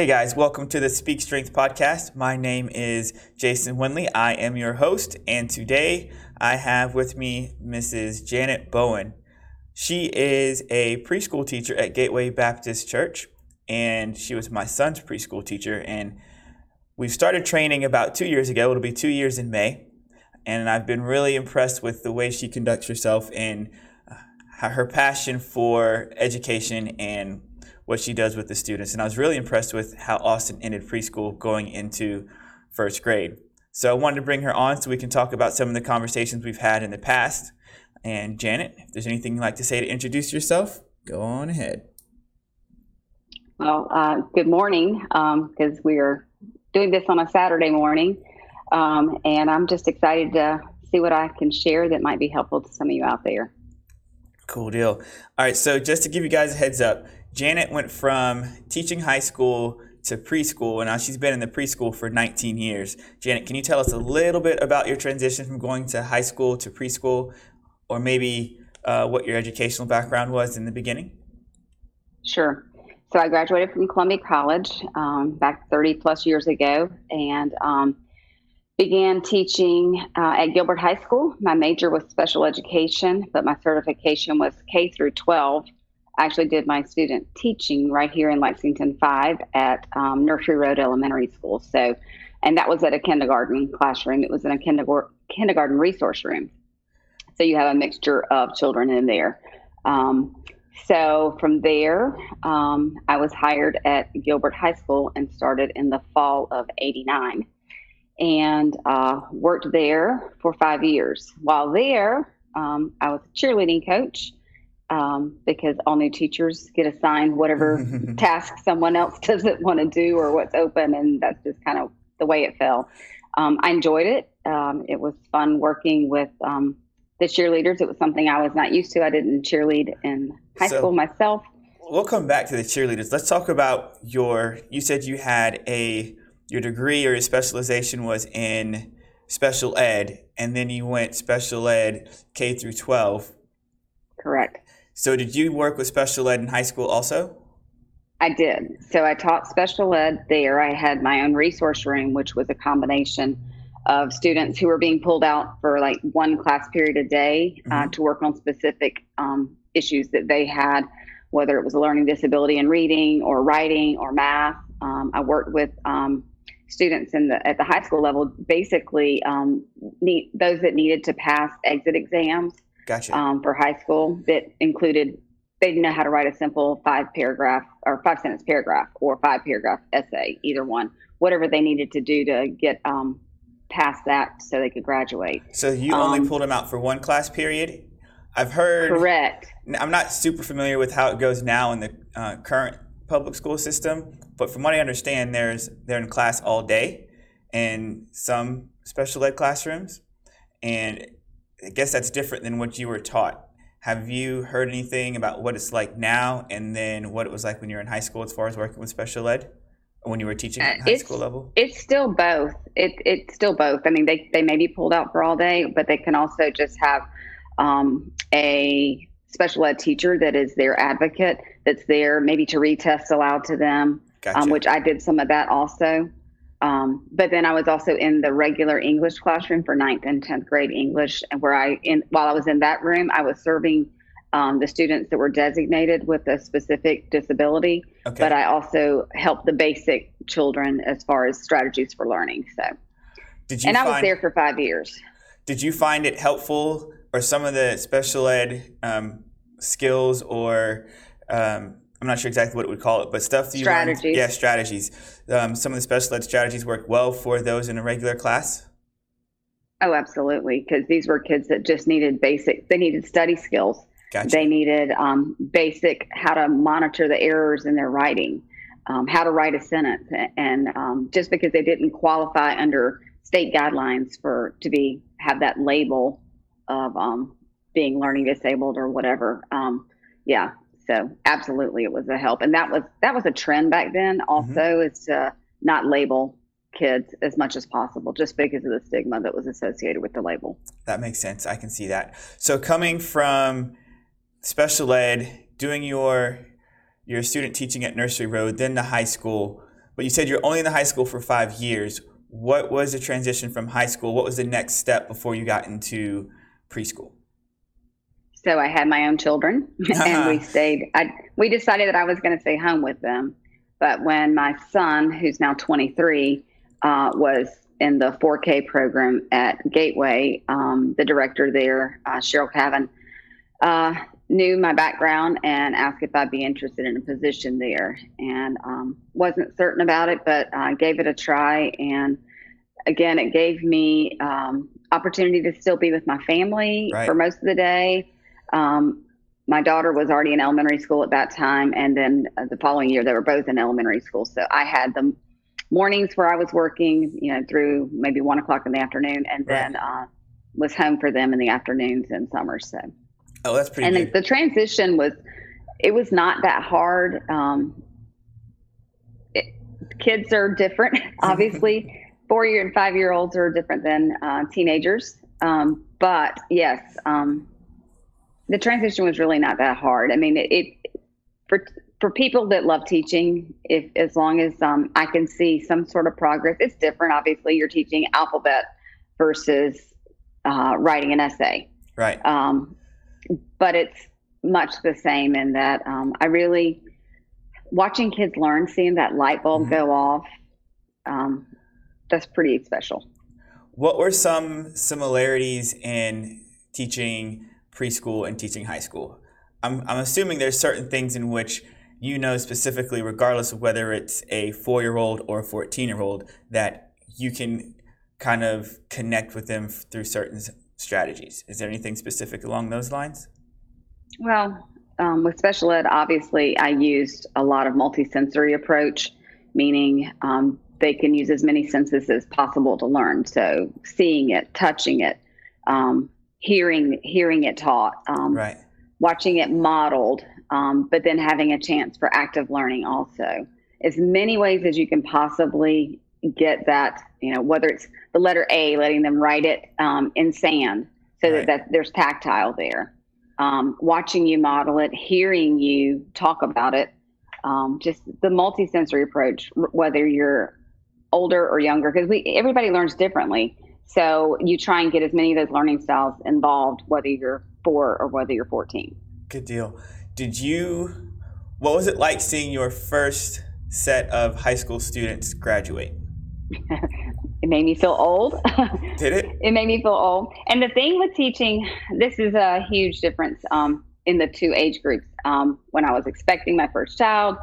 Hey guys, welcome to the Speak Strength podcast. My name is Jason Winley. I am your host, and today I have with me Mrs. Janet Bowen. She is a preschool teacher at Gateway Baptist Church, and she was my son's preschool teacher. And we started training about two years ago. It'll be two years in May. And I've been really impressed with the way she conducts herself and uh, her passion for education and what she does with the students. And I was really impressed with how Austin ended preschool going into first grade. So I wanted to bring her on so we can talk about some of the conversations we've had in the past. And Janet, if there's anything you'd like to say to introduce yourself, go on ahead. Well, uh, good morning, because um, we are doing this on a Saturday morning. Um, and I'm just excited to see what I can share that might be helpful to some of you out there. Cool deal. All right, so just to give you guys a heads up, Janet went from teaching high school to preschool, and now she's been in the preschool for 19 years. Janet, can you tell us a little bit about your transition from going to high school to preschool, or maybe uh, what your educational background was in the beginning? Sure. So I graduated from Columbia College um, back 30 plus years ago, and um, began teaching uh, at Gilbert High School. My major was special education, but my certification was K through 12 actually did my student teaching right here in Lexington 5 at um, Nursery Road Elementary School. So, and that was at a kindergarten classroom. It was in a kindergarten kindergarten resource room. So you have a mixture of children in there. Um, so from there, um, I was hired at Gilbert High School and started in the fall of '89, and uh, worked there for five years. While there, um, I was a cheerleading coach um, because all new teachers get assigned whatever task someone else doesn't want to do or what's open, and that's just kind of the way it fell. Um, I enjoyed it. Um, it was fun working with um, the cheerleaders. It was something I was not used to. I didn't cheerlead in high so, school myself. We'll come back to the cheerleaders. Let's talk about your. You said you had a your degree or your specialization was in special ed, and then you went special ed K through twelve. Correct. So, did you work with special ed in high school also? I did. So, I taught special ed there. I had my own resource room, which was a combination of students who were being pulled out for like one class period a day uh, mm-hmm. to work on specific um, issues that they had, whether it was a learning disability in reading or writing or math. Um, I worked with um, students in the at the high school level, basically um, need, those that needed to pass exit exams Gotcha. Um, for high school that included they didn't know how to write a simple five paragraph or five sentence paragraph or five paragraph essay, either one, whatever they needed to do to get um, past that so they could graduate. So you only um, pulled them out for one class period. I've heard. Correct. I'm not super familiar with how it goes now in the uh, current public school system, but from what I understand, there's they're in class all day in some special ed classrooms, and I guess that's different than what you were taught. Have you heard anything about what it's like now and then what it was like when you were in high school as far as working with special ed? When you were teaching at high school level? It's still both. It, it's still both. I mean, they, they may be pulled out for all day, but they can also just have um, a special ed teacher that is their advocate that's there maybe to retest aloud to them, um, gotcha. um, which I did some of that also. Um, but then I was also in the regular English classroom for ninth and tenth grade English, and where I, in while I was in that room, I was serving um, the students that were designated with a specific disability. Okay. But I also helped the basic children as far as strategies for learning. So, did you? And I was there for five years. Did you find it helpful, or some of the special ed um, skills or um, I'm not sure exactly what it would call it, but stuff that you strategies. Learned, yeah, strategies. Um, some of the special ed strategies work well for those in a regular class. Oh, absolutely, because these were kids that just needed basic. They needed study skills. Gotcha. They needed um, basic how to monitor the errors in their writing, um, how to write a sentence, and um, just because they didn't qualify under state guidelines for to be have that label of um, being learning disabled or whatever. Um, yeah, so absolutely, it was a help, and that was that was a trend back then. Mm-hmm. Also, mm-hmm. is to not label kids as much as possible, just because of the stigma that was associated with the label. That makes sense. I can see that. So coming from special ed, doing your your student teaching at Nursery Road, then the high school. but you said you're only in the high school for five years. What was the transition from high school? What was the next step before you got into preschool? So I had my own children, and we stayed. I, we decided that I was going to stay home with them, but when my son, who's now 23, uh, was in the 4K program at Gateway, um, the director there, uh, Cheryl Cavan, uh, knew my background and asked if I'd be interested in a position there. And um, wasn't certain about it, but I gave it a try. And again, it gave me um, opportunity to still be with my family right. for most of the day. Um, my daughter was already in elementary school at that time, and then uh, the following year they were both in elementary school. So I had the mornings where I was working, you know, through maybe one o'clock in the afternoon, and then uh, was home for them in the afternoons and summers. So Oh, that's pretty. And the, the, transition was, it was not that hard. Um, it, kids are different, obviously. Four year and five year olds are different than uh, teenagers. Um, but yes, um, the transition was really not that hard. I mean, it, it for for people that love teaching, if as long as um, I can see some sort of progress, it's different. Obviously, you're teaching alphabet versus uh, writing an essay. Right. Um, but it's much the same in that um, I really watching kids learn, seeing that light bulb mm-hmm. go off. Um, that's pretty special. What were some similarities in teaching preschool and teaching high school? I'm, I'm assuming there's certain things in which you know specifically, regardless of whether it's a four year old or a 14 year old, that you can kind of connect with them through certain strategies. Is there anything specific along those lines? Well, um, with special ed, obviously, I used a lot of multisensory approach, meaning um, they can use as many senses as possible to learn. So, seeing it, touching it, um, hearing hearing it taught, um, right. watching it modeled, um, but then having a chance for active learning also. As many ways as you can possibly get that, you know, whether it's the letter A, letting them write it um, in sand so right. that, that there's tactile there. Um, watching you model it, hearing you talk about it, um, just the multisensory approach, whether you're older or younger, because we everybody learns differently. So you try and get as many of those learning styles involved, whether you're four or whether you're 14. Good deal. Did you, what was it like seeing your first set of high school students graduate? it made me feel old. Did it? it made me feel old. And the thing with teaching, this is a huge difference um, in the two age groups. Um, when I was expecting my first child,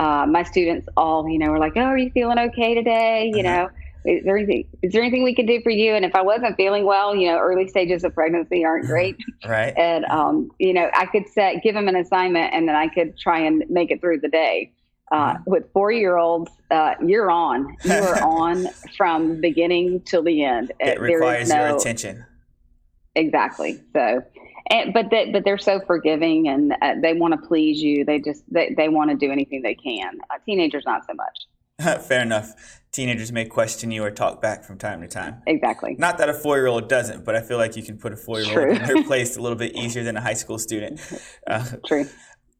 uh, my students all, you know, were like, "Oh, are you feeling okay today?" You uh-huh. know, is there anything is there anything we can do for you? And if I wasn't feeling well, you know, early stages of pregnancy aren't great, right? And um, you know, I could set give them an assignment, and then I could try and make it through the day. Uh, with four year olds, uh, you're on. You are on from beginning till the end. It requires no, your attention. Exactly. So, and, but they, but they're so forgiving and uh, they want to please you. They just they, they want to do anything they can. Teenagers not so much. Fair enough. Teenagers may question you or talk back from time to time. Exactly. Not that a four year old doesn't, but I feel like you can put a four year old in their place a little bit easier than a high school student. Uh, True.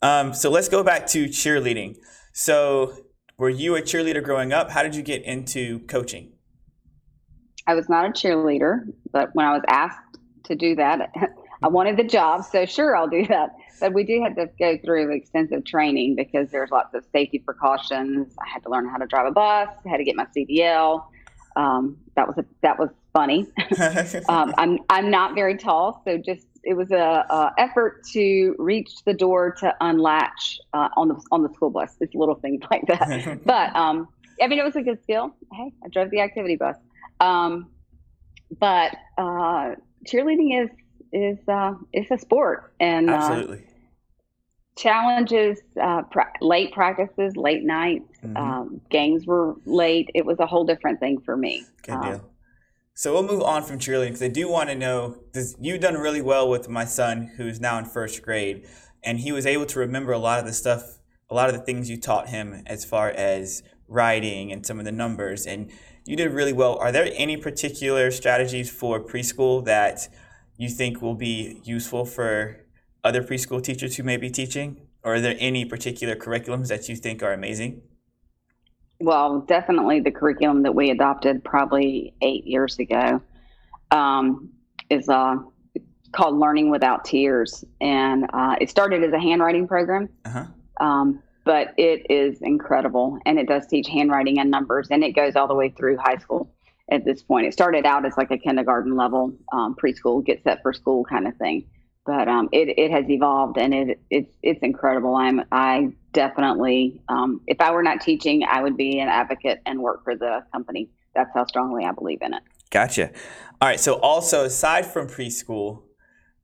Um, so let's go back to cheerleading. So, were you a cheerleader growing up? How did you get into coaching? I was not a cheerleader, but when I was asked to do that, I wanted the job. So, sure, I'll do that. But we do have to go through extensive training because there's lots of safety precautions. I had to learn how to drive a bus, I had to get my CDL. Um, that was a, that was funny. um, I'm I'm not very tall, so just it was a, a, effort to reach the door to unlatch uh, on the on the school bus. It's little things like that. but um, I mean, it was a good skill. Hey, I drove the activity bus. Um, but uh, cheerleading is is uh, it's a sport and uh, absolutely challenges. Uh, pra- late practices, late nights, mm-hmm. um, games were late. It was a whole different thing for me. Good deal. Um, so we'll move on from cheerleading because I do want to know this, you've done really well with my son who's now in first grade, and he was able to remember a lot of the stuff, a lot of the things you taught him as far as writing and some of the numbers, and you did really well. Are there any particular strategies for preschool that you think will be useful for other preschool teachers who may be teaching? Or are there any particular curriculums that you think are amazing? well, definitely the curriculum that we adopted probably eight years ago um, is uh, called Learning Without Tears, and uh, it started as a handwriting program. Uh-huh. Um, but it is incredible, and it does teach handwriting and numbers, and it goes all the way through high school. At this point, it started out as like a kindergarten level, um, preschool, get set for school kind of thing, but um, it it has evolved, and it it's it's incredible. I'm I definitely, um, if I were not teaching, I would be an advocate and work for the company. That's how strongly I believe in it. Gotcha. All right. So also, aside from preschool,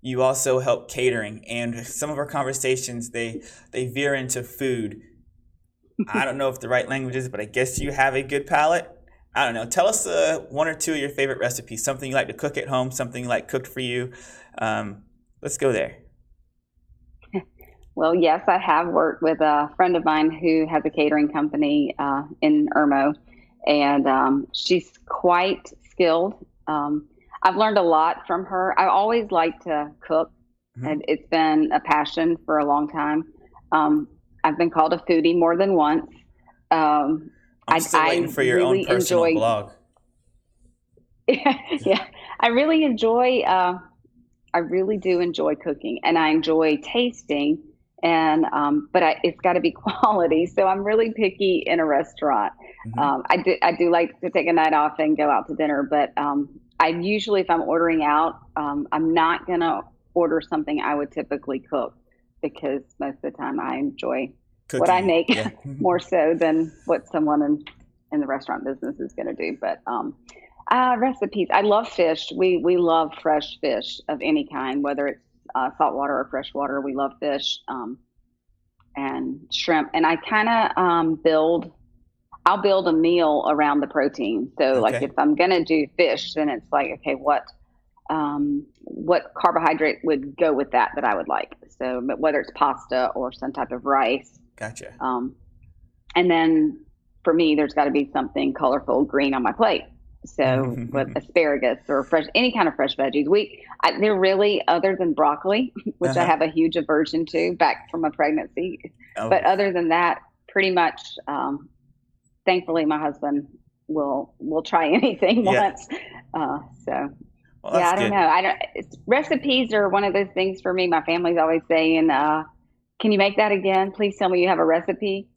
you also help catering and some of our conversations they they veer into food i don't know if the right language is but i guess you have a good palate i don't know tell us uh, one or two of your favorite recipes something you like to cook at home something you like cooked for you um, let's go there well yes i have worked with a friend of mine who has a catering company uh, in irmo and um, she's quite skilled um, I've learned a lot from her. I always like to cook, mm-hmm. and it's been a passion for a long time. Um, I've been called a foodie more than once. Um, I'm still I, waiting I for your really own personal enjoy, blog. yeah, I really enjoy. Uh, I really do enjoy cooking, and I enjoy tasting. And um, but I, it's got to be quality. So I'm really picky in a restaurant. Mm-hmm. Um, I do I do like to take a night off and go out to dinner, but um, I usually, if I'm ordering out, um, I'm not going to order something I would typically cook because most of the time I enjoy Cooking. what I make yeah. more so than what someone in, in the restaurant business is going to do. But um, uh, recipes, I love fish. We we love fresh fish of any kind, whether it's uh, saltwater or freshwater. We love fish um, and shrimp. And I kind of um, build I'll build a meal around the protein. So okay. like if I'm gonna do fish, then it's like okay, what um, what carbohydrate would go with that that I would like. So whether it's pasta or some type of rice. Gotcha. Um, and then for me, there's got to be something colorful green on my plate. So with asparagus or fresh, any kind of fresh veggies, we I, they're really other than broccoli, which uh-huh. I have a huge aversion to back from a pregnancy. Oh. But other than that, pretty much um, thankfully my husband will will try anything yeah. once. Uh, so well, yeah, I don't good. know. I don't. recipes are one of those things for me. My family's always saying, uh, "Can you make that again? Please tell me you have a recipe."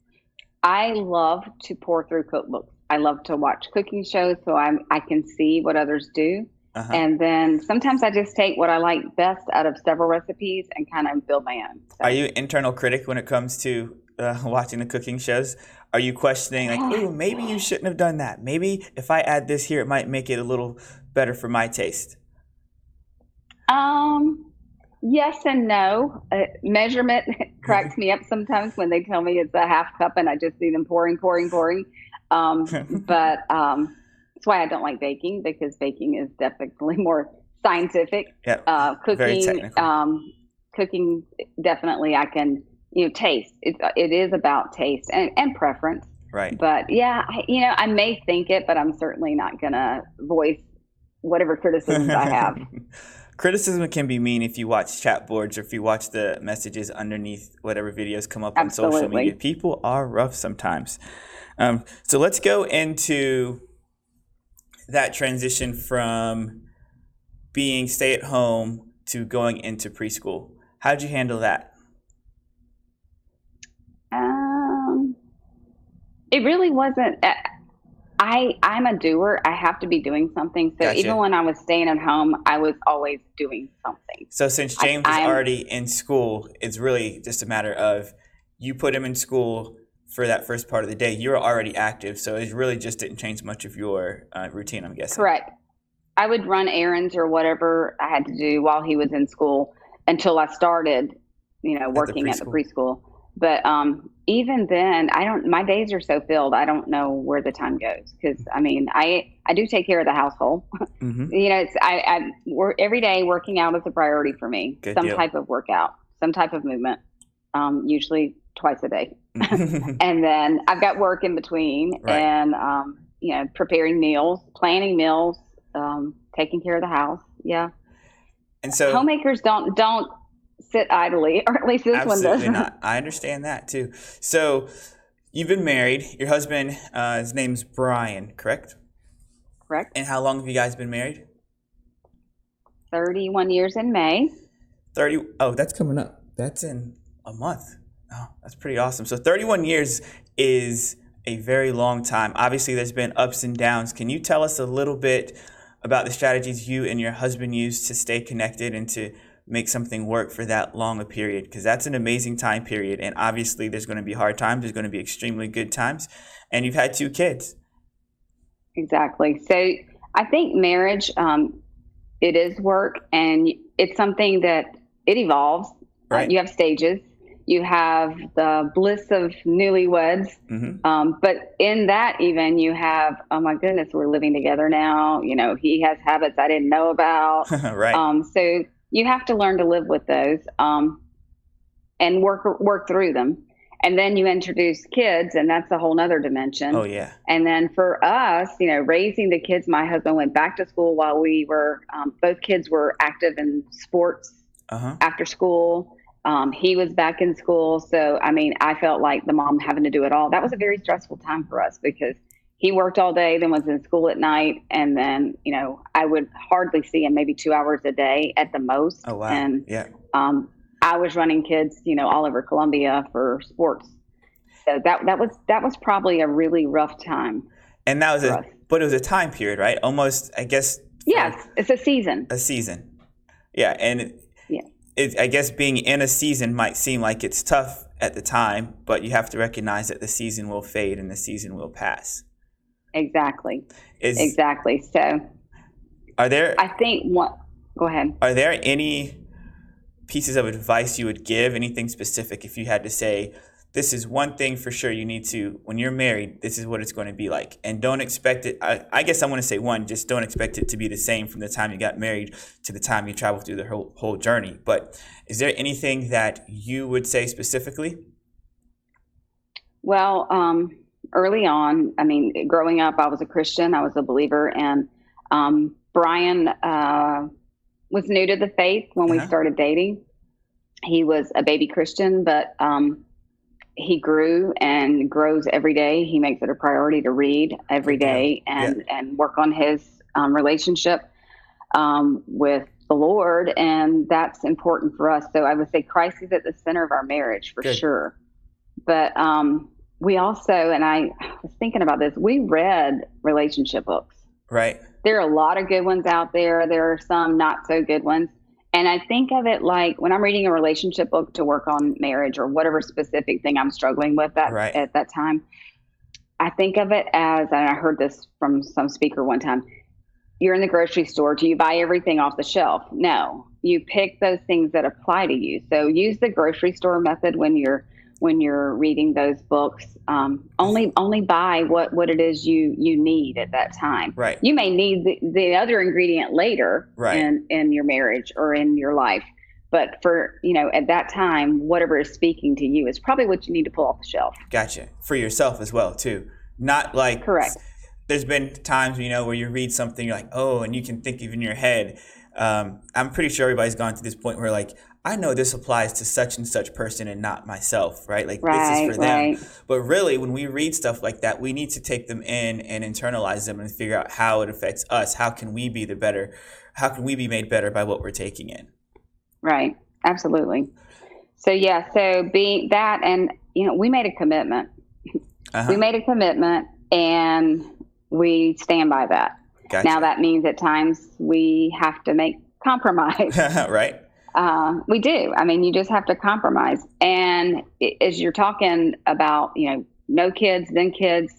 I love to pour through cookbooks. I love to watch cooking shows so I'm I can see what others do. Uh-huh. And then sometimes I just take what I like best out of several recipes and kind of build my own. So. Are you internal critic when it comes to uh, watching the cooking shows? Are you questioning like, oh, maybe you shouldn't have done that. Maybe if I add this here, it might make it a little better for my taste. Um, yes and no. Uh, measurement cracks me up sometimes when they tell me it's a half cup and I just see them pouring, pouring, pouring. Um, but um, that's why I don't like baking because baking is definitely more scientific. Yep. Uh, cooking, um, cooking definitely I can you know taste it's it is about taste and, and preference right but yeah you know i may think it but i'm certainly not gonna voice whatever criticisms i have criticism can be mean if you watch chat boards or if you watch the messages underneath whatever videos come up Absolutely. on social media people are rough sometimes um, so let's go into that transition from being stay at home to going into preschool how'd you handle that it really wasn't. Uh, I I'm a doer. I have to be doing something. So gotcha. even when I was staying at home, I was always doing something. So since James I, is already in school, it's really just a matter of you put him in school for that first part of the day. you were already active, so it really just didn't change much of your uh, routine. I'm guessing. Correct. I would run errands or whatever I had to do while he was in school until I started, you know, working at the preschool. At the preschool. But um, even then, I don't. My days are so filled. I don't know where the time goes because I mean, I I do take care of the household. Mm-hmm. you know, it's I, I work every day. Working out is a priority for me. Good some deal. type of workout, some type of movement. Um, usually twice a day, and then I've got work in between, right. and um, you know, preparing meals, planning meals, um, taking care of the house. Yeah. And so homemakers don't don't sit idly, or at least this one doesn't. not. I understand that too. So you've been married. Your husband, uh, his name's Brian, correct? Correct. And how long have you guys been married? 31 years in May. 30. Oh, that's coming up. That's in a month. Oh, that's pretty awesome. So 31 years is a very long time. Obviously, there's been ups and downs. Can you tell us a little bit about the strategies you and your husband used to stay connected and to make something work for that long a period? Because that's an amazing time period. And obviously, there's going to be hard times, there's going to be extremely good times. And you've had two kids. Exactly. So I think marriage, um, it is work and it's something that it evolves. Right. Uh, you have stages. You have the bliss of newlyweds, mm-hmm. um, but in that, even you have, oh my goodness, we're living together now. You know, he has habits I didn't know about. right. Um, so you have to learn to live with those um, and work work through them and then you introduce kids and that's a whole nother dimension oh yeah and then for us you know raising the kids my husband went back to school while we were um, both kids were active in sports uh-huh. after school um, he was back in school so i mean i felt like the mom having to do it all that was a very stressful time for us because he worked all day then was in school at night and then you know i would hardly see him maybe two hours a day at the most oh wow and yeah um, I was running kids, you know, all over Columbia for sports. So that that was that was probably a really rough time. And that was a us. but it was a time period, right? Almost, I guess. Yes, it's a season. A season. Yeah, and. It, I guess being in a season might seem like it's tough at the time, but you have to recognize that the season will fade and the season will pass. Exactly. Is, exactly. So, are there? I think what. Go ahead. Are there any pieces of advice you would give, anything specific, if you had to say, this is one thing for sure you need to, when you're married, this is what it's going to be like. And don't expect it, I, I guess I want to say one, just don't expect it to be the same from the time you got married to the time you travel through the whole, whole journey. But is there anything that you would say specifically? Well, um, early on, I mean, growing up, I was a Christian, I was a believer, and um, Brian, uh, was new to the faith when uh-huh. we started dating. He was a baby Christian, but um, he grew and grows every day. He makes it a priority to read every day yeah. and yeah. and work on his um, relationship um, with the Lord, and that's important for us. So I would say Christ is at the center of our marriage for Good. sure. But um, we also, and I was thinking about this, we read relationship books. Right. There are a lot of good ones out there. There are some not so good ones. And I think of it like when I'm reading a relationship book to work on marriage or whatever specific thing I'm struggling with that, right. at that time, I think of it as, and I heard this from some speaker one time you're in the grocery store. Do you buy everything off the shelf? No. You pick those things that apply to you. So use the grocery store method when you're when you're reading those books. Um, only only buy what what it is you you need at that time. Right. You may need the, the other ingredient later right. in in your marriage or in your life. But for you know, at that time, whatever is speaking to you is probably what you need to pull off the shelf. Gotcha. For yourself as well, too. Not like correct. There's been times you know where you read something, you're like, oh, and you can think of in your head. Um, I'm pretty sure everybody's gone to this point where like I know this applies to such and such person and not myself, right? Like right, this is for right. them. But really, when we read stuff like that, we need to take them in and internalize them and figure out how it affects us. How can we be the better? How can we be made better by what we're taking in? Right. Absolutely. So yeah. So being that, and you know, we made a commitment. Uh-huh. We made a commitment, and we stand by that. Gotcha. Now that means at times we have to make compromise. right uh, we do. I mean, you just have to compromise. And as you're talking about, you know, no kids, then kids,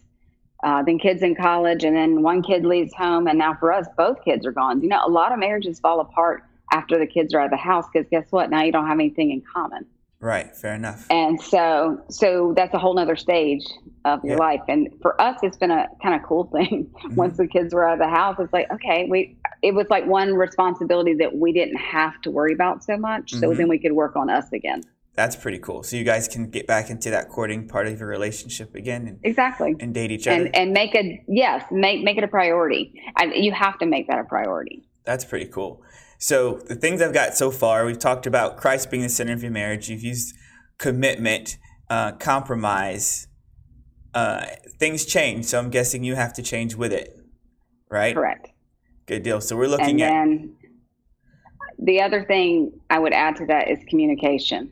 uh, then kids in college, and then one kid leaves home, and now for us, both kids are gone. You know, a lot of marriages fall apart after the kids are out of the house because guess what? Now you don't have anything in common. Right. Fair enough. And so, so that's a whole nother stage of your life. And for us, it's been a kind of cool thing. Mm-hmm. Once the kids were out of the house, it's like, okay, we, it was like one responsibility that we didn't have to worry about so much. Mm-hmm. So then we could work on us again. That's pretty cool. So you guys can get back into that courting part of your relationship again, and, exactly, and date each other, and, and make it yes, make make it a priority. I, you have to make that a priority. That's pretty cool. So the things I've got so far, we've talked about Christ being the center of your marriage. You've used commitment, uh, compromise. uh, things change. So I'm guessing you have to change with it, right? Correct. Good deal. So we're looking and at. then the other thing I would add to that is communication.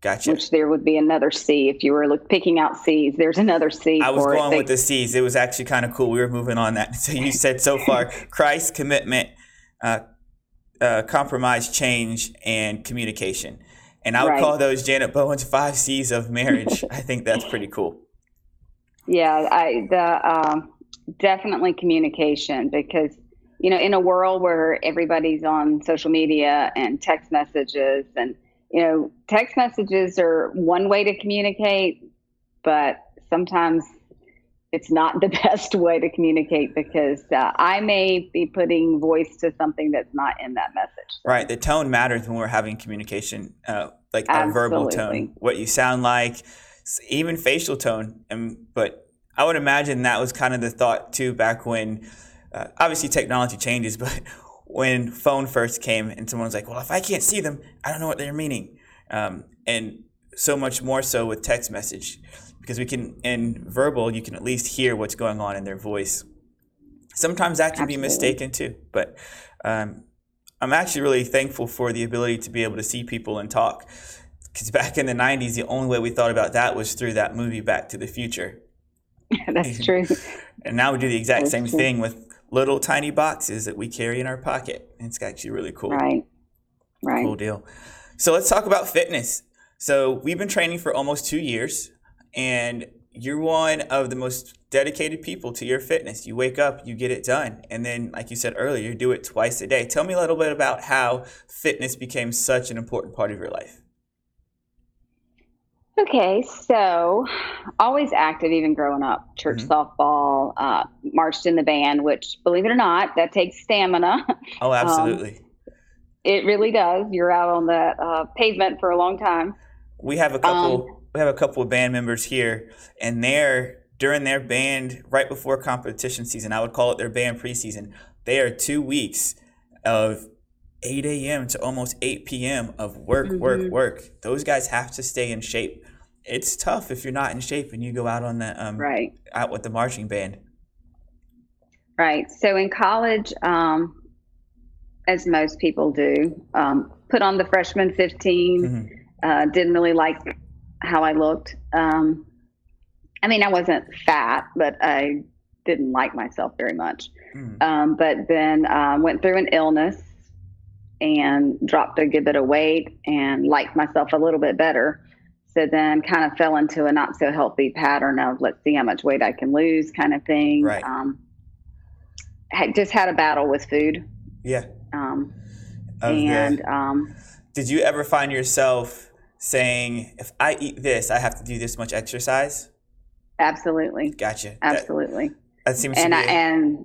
Gotcha. Which there would be another C if you were look, picking out C's. There's another C. I was going it. with the C's. It was actually kind of cool. We were moving on that. So you said so far Christ, commitment, uh, uh, compromise, change, and communication. And I would Right. call those Janet Bowen's five C's of marriage. I think that's pretty cool. Yeah, I the um, definitely communication because you know in a world where everybody's on social media and text messages and you know text messages are one way to communicate, but sometimes it's not the best way to communicate because uh, I may be putting voice to something that's not in that message. So, Right. The tone matters when we're having communication, uh, like our verbal tone, what you sound like, even facial tone. And but I would imagine that was kind of the thought too back when, uh, obviously technology changes, but when phone first came and someone was like, "Well, if I can't see them, I don't know what they're meaning," um, and so much more so with text message because we can in verbal you can at least hear what's going on in their voice. Sometimes that can be mistaken too, but um, I'm actually really thankful for the ability to be able to see people and talk. Because back in the 90s, the only way we thought about that was through that movie Back to the Future. that's true. And now we do the exact That's same true. thing with little tiny boxes that we carry in our pocket. It's actually really cool. Right. Right. Cool deal. So let's talk about fitness. So we've been training for almost two years, and you're one of the most dedicated people to your fitness. You wake up, you get it done, and then, like you said earlier, you do it twice a day. Tell me a little bit about how fitness became such an important part of your life. Okay, so always active, even growing up. Church Mhm. softball, uh, marched in the band, which, believe it or not, that takes stamina. Oh, absolutely. it really does. You're out on that uh, pavement for a long time. we have a couple. um, we have a couple of band members here, and they're during their band right before competition season. I would call it their band preseason. They are two weeks of 8 a.m. to almost 8 p.m. of work, work, Mhm. work. Those guys have to stay in shape. It's tough if you're not in shape and you go out on the um, Right, out with the marching band. right. So in college, um, as most people do, um, put on the freshman 15. Mhm. Uh, didn't really like how I looked. Um, I mean, I wasn't fat, but I didn't like myself very much. Mm. Um, but then um, went through an illness and dropped a good bit of weight and liked myself a little bit better. So then kind of fell into a not so healthy pattern of let's see how much weight I can lose kind of thing. Right. Um, had just had a battle with food. Yeah. Um, the- and um, did you ever find yourself saying, "If I eat this, I have to do this much exercise"? absolutely, Gotcha. Absolutely. that seems and to I, be. and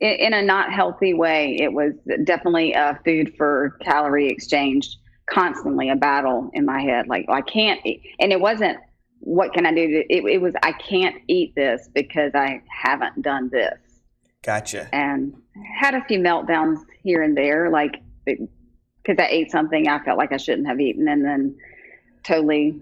in, in a not healthy way, it was definitely a food for calorie exchange. Constantly a battle in my head, like I can't, eat. and it wasn't what can I do to. It, it was I can't eat this because I haven't done this, gotcha. and had a few meltdowns here and there, like because I ate something I felt like I shouldn't have eaten, and then totally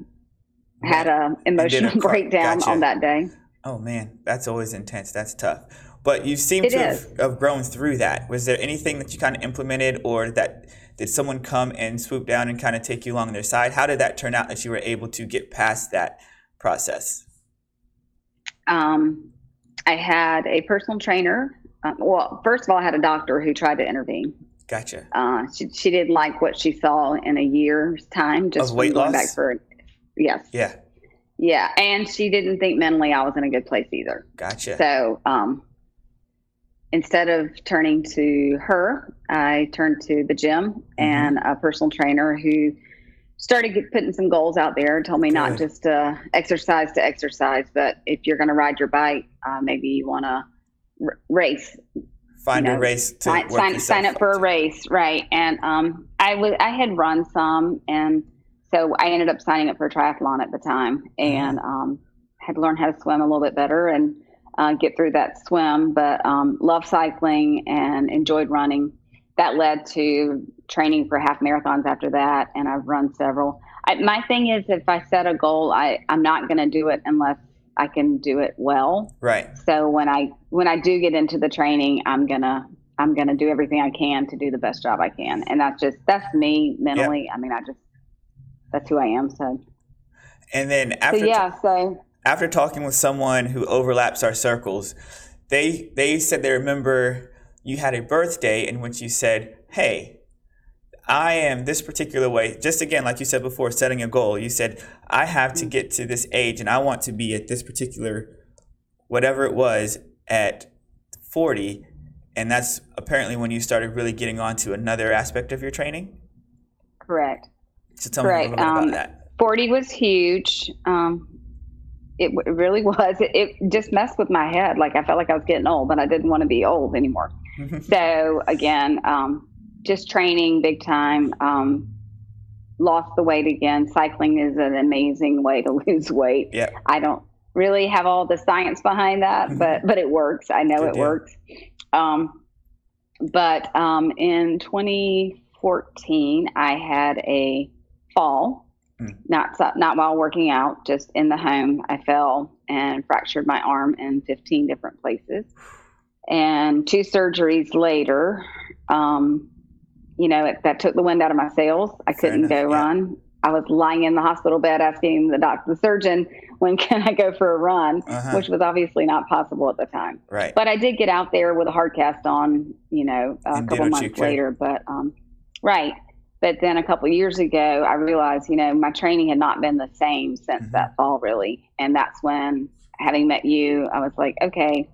had a emotional cry- breakdown gotcha. on that day. Oh man, that's always intense. That's tough. But you seem It to have, have grown through that. Was there anything that you kind of implemented, or that did someone come and swoop down and kind of take you along their side? How did that turn out that you were able to get past that process? um, I had a personal trainer. Uh, well, first of all, I had a doctor who tried to intervene. Gotcha. Uh, she, she didn't like what she saw in a year's time, just Of weight going loss? back for yes, Yeah. yeah, and she didn't think mentally I was in a good place either. Gotcha. So um, instead of turning to her, I turned to the gym Mm-hmm. and a personal trainer who started get, putting some goals out there. And told me not just to exercise to exercise, but if you're going to ride your bike, uh, maybe you want to r- race. Find you a race to Sign, sign, sign up for a race, right? And um, I was I had run some, and so I ended up signing up for a triathlon at the time, and um, had to learn how to swim a little bit better and uh, get through that swim. But um, love cycling and enjoyed running. That led to training for half marathons after that, and I've run several. I, my thing is, if I set a goal, I I'm not going to do it unless I can do it well. Right. So when I when I do get into the training, I'm gonna I'm gonna do everything I can to do the best job I can, and that's just that's me mentally. I mean, I just that's who I am. So. And then after so, yeah, so after talking with someone who overlaps our circles, they they said they remember you had a birthday in which you said, "Hey, I am this particular way." Just again, like you said before, setting a goal. You said, "I have to get to this age, and I want to be at this particular, whatever it was, at 40." And that's apparently when you started really getting onto another aspect of your training. Correct. So tell Correct. me a little bit um, about that. 40 was huge. Um, it, it, really was. It, it, just messed with my head. Like I felt like I was getting old, but I didn't want to be old anymore. so again, um, just training big time. Um, lost the weight again. Cycling is an amazing way to lose weight. Yeah. I don't really have all the science behind that, but but it works. I know Good it deal. works. Um, but um, in 2014, I had a fall Mm. Not not while working out, just in the home. I fell and fractured my arm in 15 different places. And two surgeries later, um, you know, it, that took the wind out of my sails. I couldn't go yeah. run. I was lying in the hospital bed asking the doctor, the surgeon, when can I go for a run, uh-huh. which was obviously not possible at the time. Right. But I did get out there with a hard cast on, you know, a and couple months later. But um, right. But then a couple years ago, I realized, you know, my training had not been the same since mm-hmm. that fall, really. And that's when, having met you, I was like, okay,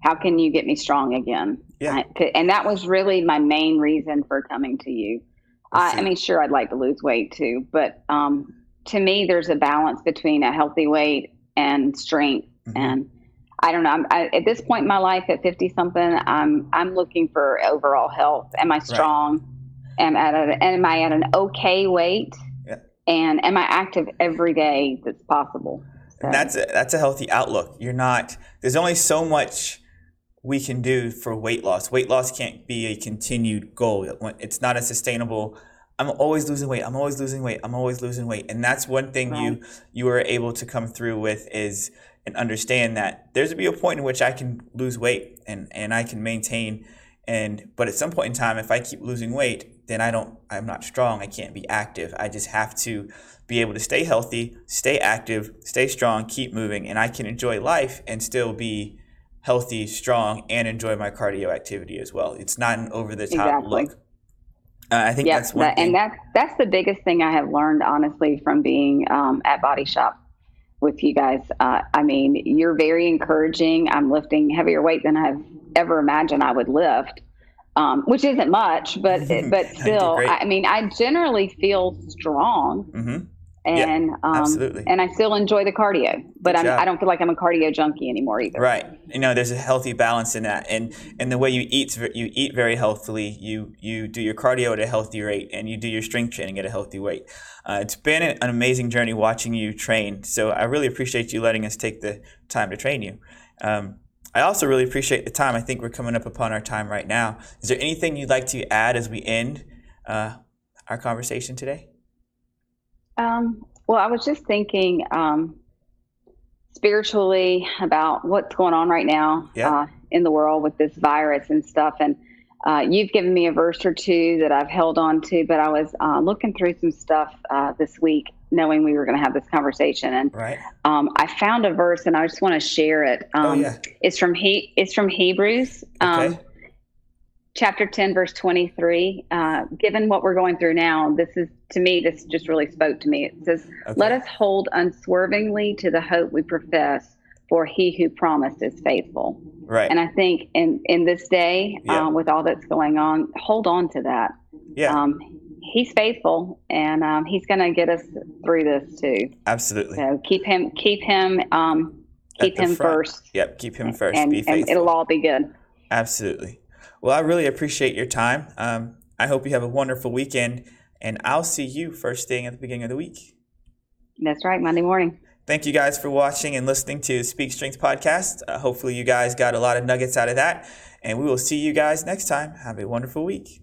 how can you get me strong again? Yeah. and that was really my main reason for coming to you. I, I, mean, sure, I'd like to lose weight too, but um, to me, there's a balance between a healthy weight and strength. Mm-hmm. And I don't know. I'm, I, at this point in my life, at 50 something, I'm I'm looking for overall health. Am I strong? Right am at a, am I at an okay weight? Yeah. And am I active every day that's possible? So. That's a, that's a healthy outlook. You're not. There's only so much we can do for weight loss. Weight loss can't be a continued goal. It's not a sustainable. I'm always losing weight. I'm always losing weight. I'm always losing weight. And that's one thing right. you you were able to come through with is and understand that there's to be a point in which I can lose weight and and I can maintain and but at some point in time if I keep losing weight then I don't I'm not strong. I can't be active. I just have to be able to stay healthy, stay active, stay strong, keep moving, and I can enjoy life and still be healthy, strong, and enjoy my cardio activity as well. It's not an over the top exactly. look. Uh, I think yep, that's one that, and that's that's the biggest thing I have learned honestly from being um, at Body Shop with you guys. Uh, I mean, you're very encouraging. I'm lifting heavier weight than I've ever imagined I would lift um, which isn't much, but but still, I, I, mean, I generally feel strong, mm-hmm. And yeah, um, and I still enjoy the cardio, but I'm, I don't feel like I'm a cardio junkie anymore either. Right. You know, there's a healthy balance in that, and and the way you eat, you eat very healthily. You you do your cardio at a healthy rate, and you do your strength training at a healthy weight. Uh, it's been an amazing journey watching you train. So I really appreciate you letting us take the time to train you. Um, I also really appreciate the time. I think we're coming up upon our time right now. Is there anything you'd like to add as we end uh, our conversation today? Um, well, I was just thinking um, spiritually about what's going on right now yeah. uh, in the world with this virus and stuff. And uh, you've given me a verse or two that I've held on to, but I was uh, looking through some stuff uh, this week knowing we were going to have this conversation. And right. um, I found a verse, and I just want to share it. Oh, um, oh, yeah. It's from he. It's from Hebrews, um, okay. Chapter ten, verse twenty-three. Uh, given what we're going through now, this is to me. This just really spoke to me. It says, okay. "Let us hold unswervingly to the hope we profess, for He who promised is faithful." Right. And I think in in this day, yeah. um, with all that's going on, hold on to that. Yeah. Um, he's faithful, and um, he's going to get us through this too. Absolutely. So keep him, keep him, um, keep him front. first. Yep, keep him first. And, be faithful. and it'll all be good. Absolutely. Well, I really appreciate your time. Um, I hope you have a wonderful weekend, and I'll see you first thing at the beginning of the week. That's right, Monday morning. Thank you guys for watching and listening to Speak Strength podcast. Uh, hopefully, you guys got a lot of nuggets out of that, and we will see you guys next time. Have a wonderful week.